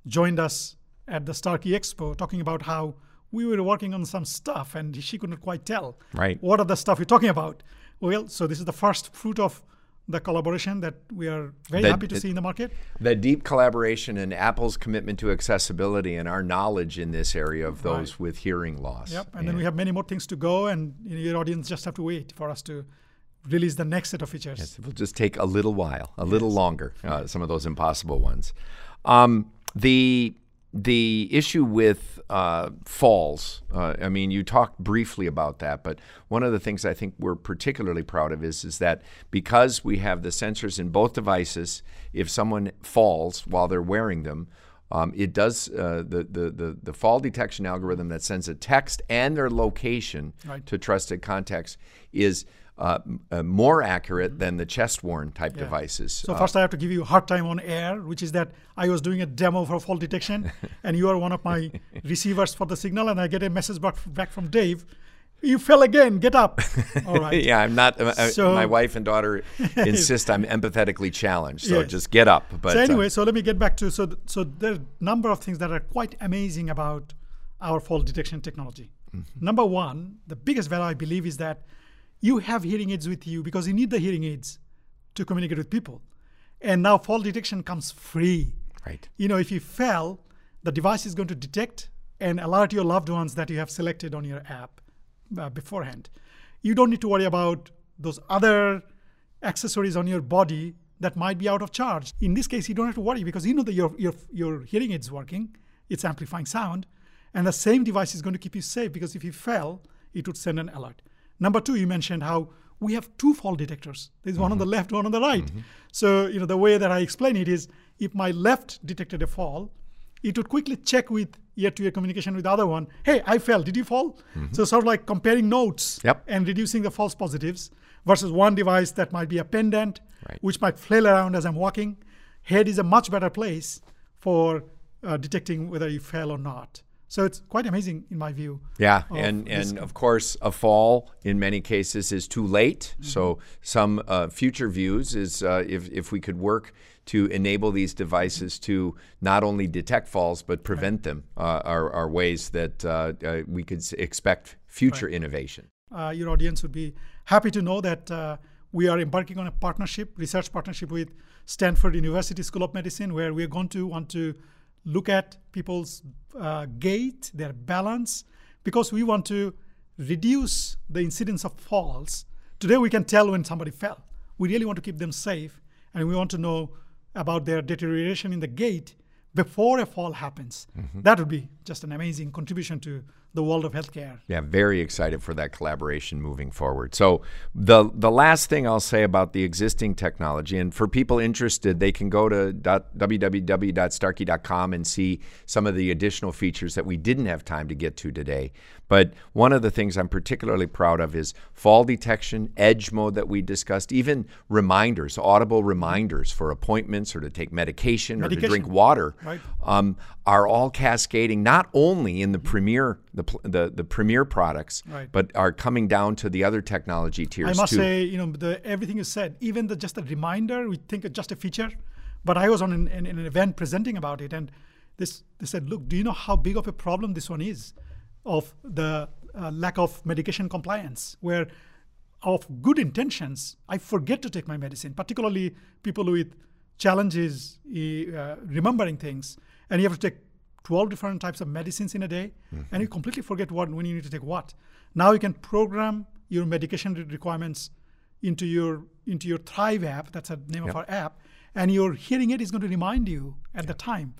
joined us at the Starkey Expo talking about how we were working on some stuff and she couldn't quite tell Right. what are the stuff you're talking about. Well, so this is the first fruit of the collaboration that we are very That- happy to it- see in the market. The deep collaboration and Apple's commitment to accessibility and our knowledge in this area of those Right. with hearing loss. Yep, and then we have many more things to go, and you know, your audience just have to wait for us to release the next set of features. It will just take a little while, a little longer. Uh, some of those impossible ones. Um, the the issue with uh, falls. Uh, I mean, you talked briefly about that, but one of the things I think we're particularly proud of is is that because we have the sensors in both devices, if someone falls while they're wearing them. Um, it does uh, the, the, the, the fall detection algorithm that sends a text and their location Right. to trusted contacts is uh, uh, more accurate than the chest worn type Yeah. devices. So Uh, first, I have to give you a hard time on air, which is that I was doing a demo for fall detection, and you are one of my receivers for the signal, and I get a message back, back from Dave. You fell again. Get up. All right. yeah, I'm not. Uh, uh, So- my wife and daughter insist I'm empathetically challenged, so just get up. But so anyway, so let me get back to so th- so there are a number of things that are quite amazing about our fall detection technology. Mm-hmm. Number one, the biggest value I believe is that you have hearing aids with you because you need the hearing aids to communicate with people, and now fall detection comes free. right, You know, if you fell, the device is going to detect and alert your loved ones that you have selected on your app uh, beforehand. You don't need to worry about those other accessories on your body that might be out of charge. In this case, you don't have to worry because you know that your, your, your hearing aid is working, it's amplifying sound, and the same device is going to keep you safe because if you fell, it would send an alert. Number two, you mentioned how we have two fall detectors. There's one on the mm-hmm. left, one on the right. Mm-hmm. So, you know, the way that I explain it is if my left detected a fall, it would quickly check with ear-to-ear communication with the other one. Hey, I fell. Did you fall? Mm-hmm. So sort of like comparing notes Yep. and reducing the false positives versus one device that might be a pendant, Right. which might flail around as I'm walking. Head is a much better place for uh, detecting whether you fell or not. So it's quite amazing in my view. yeah, and and of course, a fall in many cases is too late. So some uh, future views is uh, if if we could work to enable these devices to not only detect falls but prevent them uh, are, are ways that uh, uh, we could expect future innovation. uh, your audience would be happy to know that uh, we are embarking on a partnership, research partnership with Stanford University School of Medicine, where we're going to want to look at people's uh, gait, their balance, because we want to reduce the incidence of falls. Today, we can tell when somebody fell. We really want to keep them safe, and we want to know about their deterioration in the gait before a fall happens. That would be just an amazing contribution to the world of healthcare. Yeah, very excited for that collaboration moving forward. So the the last thing I'll say about the existing technology, and for people interested, they can go to www.starkey.com and see some of the additional features that we didn't have time to get to today. But one of the things I'm particularly proud of is fall detection, edge mode that we discussed, even reminders, audible reminders for appointments or to take medication, or to drink water Right. um, are all cascading not only in the Premier the the, the premier products, Right. but are coming down to the other technology tiers I must too. say, you know, the, everything you said, even the just a reminder, we think it's just a feature. But I was on an, in, in an event presenting about it, and this they said, look, do you know how big of a problem this one is, of the uh, lack of medication compliance, where of good intentions, I forget to take my medicine, particularly people with challenges uh, remembering things, and you have to take 12 different types of medicines in a day, and you completely forget what when you need to take what. Now you can program your medication requirements into your into your Thrive app. That's the name Yep. of our app, and your hearing aid is going to remind you at the time.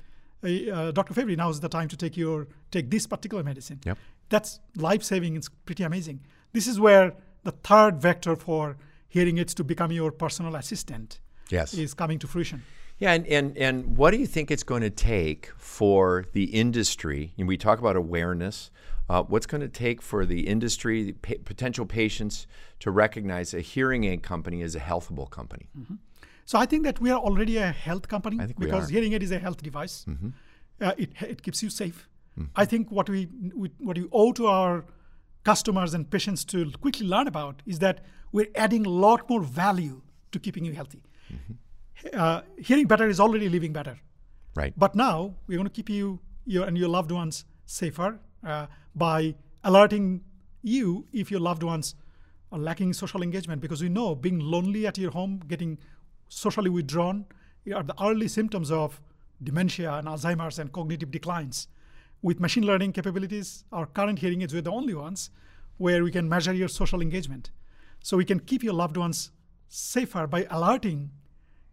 Uh, uh, Dr. Fabry, now is the time to take your take this particular medicine. Yep. That's life saving. It's pretty amazing. This is where the third vector for hearing aids to become your personal assistant Yes. is coming to fruition. Yeah, and, and, and what do you think it's going to take for the industry? And we talk about awareness. Uh, what's going to take for the industry, the pa- potential patients, to recognize a hearing aid company as a healthable company? So I think that we are already a health company I think we because. Mm-hmm. hearing aid is a health device. Uh, it, it keeps you safe. I think what we, we what we owe to our customers and patients to quickly learn about is that we're adding a lot more value to keeping you healthy. Mm-hmm. Uh, hearing better is already living better. Right. But now we're going to keep you your, and your loved ones safer uh, by alerting you if your loved ones are lacking social engagement because we know being lonely at your home, getting socially withdrawn, are the early symptoms of dementia and Alzheimer's and cognitive declines. With machine learning capabilities, our current hearing aids, we're the only ones where we can measure your social engagement. So we can keep your loved ones safer by alerting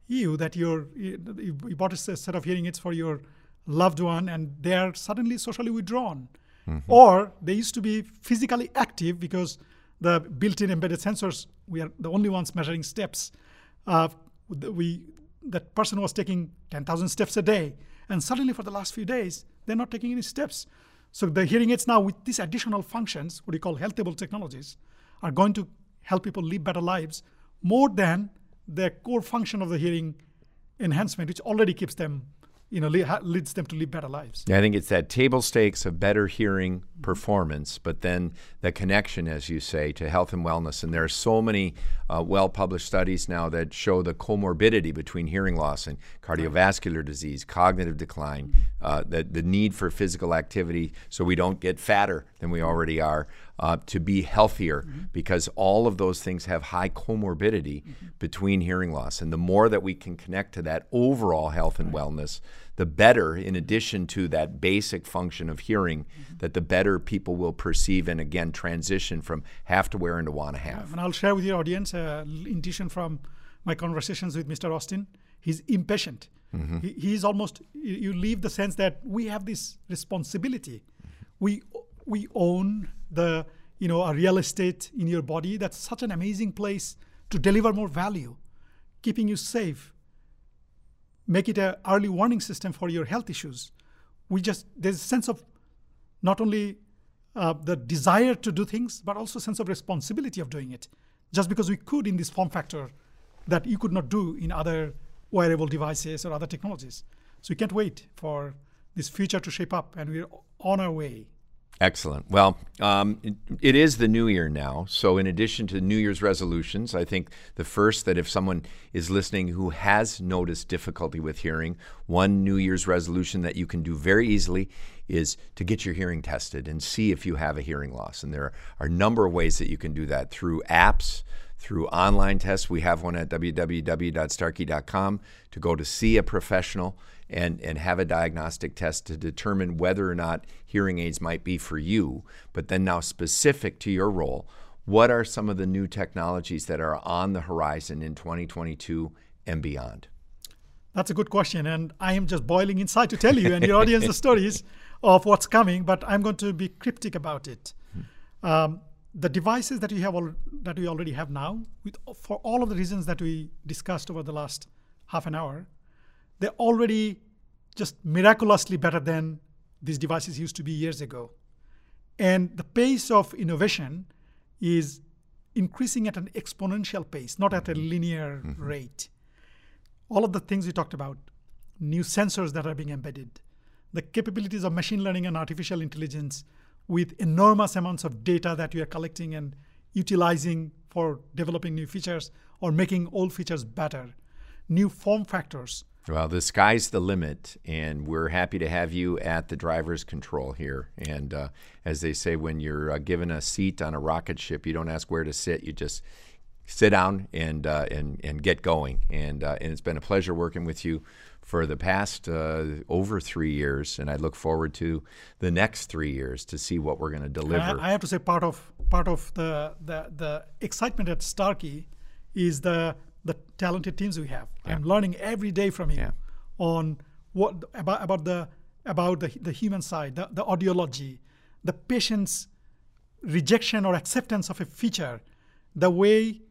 you that you're, you bought a set of hearing aids for your loved one and they are suddenly socially withdrawn. Or they used to be physically active because the built-in embedded sensors, we are the only ones measuring steps. Uh, we, that person was taking 10,000 steps a day and suddenly for the last few days, they're not taking any steps. So the hearing aids now with these additional functions, what we call healthable technologies, are going to help people live better lives more than the core function of the hearing enhancement, which already keeps them, you know, le- leads them to live better lives. Yeah, I think it's that table stakes of better hearing performance, but then the connection, as you say, to health and wellness. And there are so many uh, well published studies now that show the comorbidity between hearing loss and cardiovascular disease, cognitive decline, uh, the, the need for physical activity so we don't get fatter than we already are, uh, to be healthier, because all of those things have high comorbidity between hearing loss. And the more that we can connect to that overall health and wellness, the better, in addition to that basic function of hearing, that the better people will perceive and again transition from have to wear into want to have. And I'll share with your audience uh, intuition from my conversations with Mr. Austin. He's impatient. He, he's almost, you you leave the sense that we have this responsibility. We, we own the, you know, a real estate in your body. That's such an amazing place to deliver more value, keeping you safe, make it a early warning system for your health issues. We just, there's a sense of not only uh, the desire to do things, but also sense of responsibility of doing it. Just because we could in this form factor that you could not do in other wearable devices or other technologies. So we can't wait for this future to shape up, and we're on our way. Excellent. Well, um, it, it is the new year now. So, in addition to New Year's resolutions, I think the first that if someone is listening who has noticed difficulty with hearing, one New Year's resolution that you can do very easily is to get your hearing tested and see if you have a hearing loss. And there are a number of ways that you can do that through apps, through online tests. We have one at www.starkey.com to go to see a professional and, and have a diagnostic test to determine whether or not hearing aids might be for you. But then, now specific to your role, what are some of the new technologies that are on the horizon in 2022 and beyond? That's a good question, and I am just boiling inside to tell you and your audience the stories of what's coming. But I'm going to be cryptic about it. Um, the devices that we have al- that we already have now, with, for all of the reasons that we discussed over the last half an hour, they're already just miraculously better than these devices used to be years ago. And the pace of innovation is increasing at an exponential pace, not at a mm-hmm. linear mm-hmm. rate. All of the things we talked about, new sensors that are being embedded, the capabilities of machine learning and artificial intelligence, with enormous amounts of data that you are collecting and utilizing for developing new features or making old features better, new form factors. Well, the sky's the limit, and we're happy to have you at the driver's control here. And uh, as they say, when you're uh, given a seat on a rocket ship, you don't ask where to sit; you just sit down and uh, and and get going. And uh, and it's been a pleasure working with you for the past uh, over three years, and I look forward to the next three years to see what we're going to deliver. I, I, have to say, part of part of the the, the excitement at Starkey is the the talented teams we have. Yeah. I'm learning every day from you yeah. on what about about the about the, the human side, the, the audiology, the patient's rejection or acceptance of a feature, the way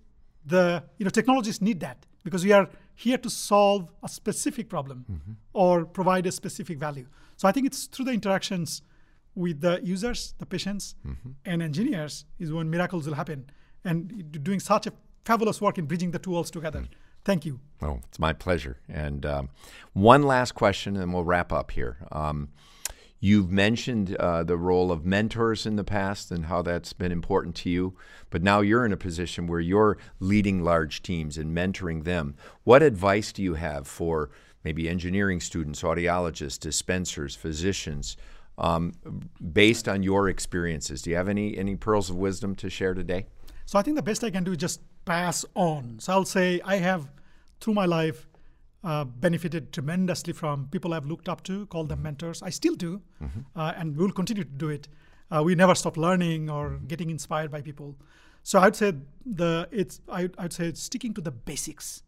the you know technologists need that because we are here to solve a specific problem mm-hmm. or provide a specific value. So I think it's through the interactions with the users, the patients, mm-hmm. and engineers is when miracles will happen. And doing such a fabulous work in bridging the two worlds together. Mm. Thank you. Oh, it's my pleasure. And um, one last question, and we'll wrap up here. Um, You've mentioned uh, the role of mentors in the past and how that's been important to you, but now you're in a position where you're leading large teams and mentoring them. What advice do you have for maybe engineering students, audiologists, dispensers, physicians, um, based on your experiences? Do you have any any pearls of wisdom to share today? So I think the best I can do is just pass on. So I'll say I have, through my life, uh, benefited tremendously from people I've looked up to, call them mentors. I still do, mm-hmm. uh, and we'll continue to do it. Uh, we never stop learning or getting inspired by people. So I'd say the it's I, I'd say sticking to the basics,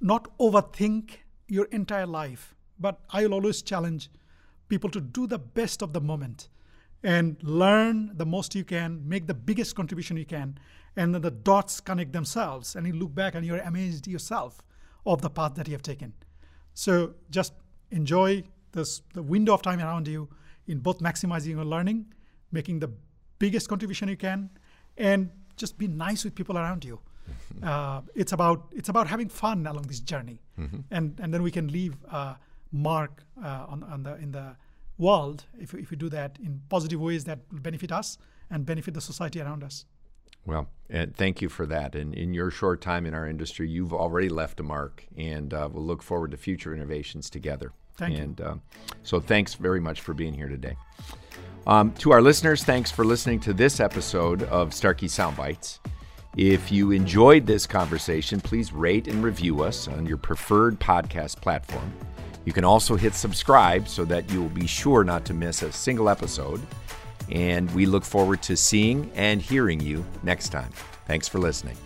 not overthink your entire life. But I'll always challenge people to do the best of the moment and learn the most you can, make the biggest contribution you can, and then the dots connect themselves, and you look back and you're amazed yourself of the path that you have taken. So just enjoy this, the window of time around you in both maximizing your learning, making the biggest contribution you can, and just be nice with people around you. Uh, it's about it's about having fun along this journey, mm-hmm. and and then we can leave a mark uh, on, on the in the world if, if we do that in positive ways that will benefit us and benefit the society around us. Well, and thank you for that. And in your short time in our industry, you've already left a mark, and uh, we'll look forward to future innovations together. Thank and, you. Uh, so, thanks very much for being here today. Um, to our listeners, thanks for listening to this episode of Starkey Soundbites. If you enjoyed this conversation, please rate and review us on your preferred podcast platform. You can also hit subscribe so that you will be sure not to miss a single episode. And we look forward to seeing and hearing you next time. Thanks for listening.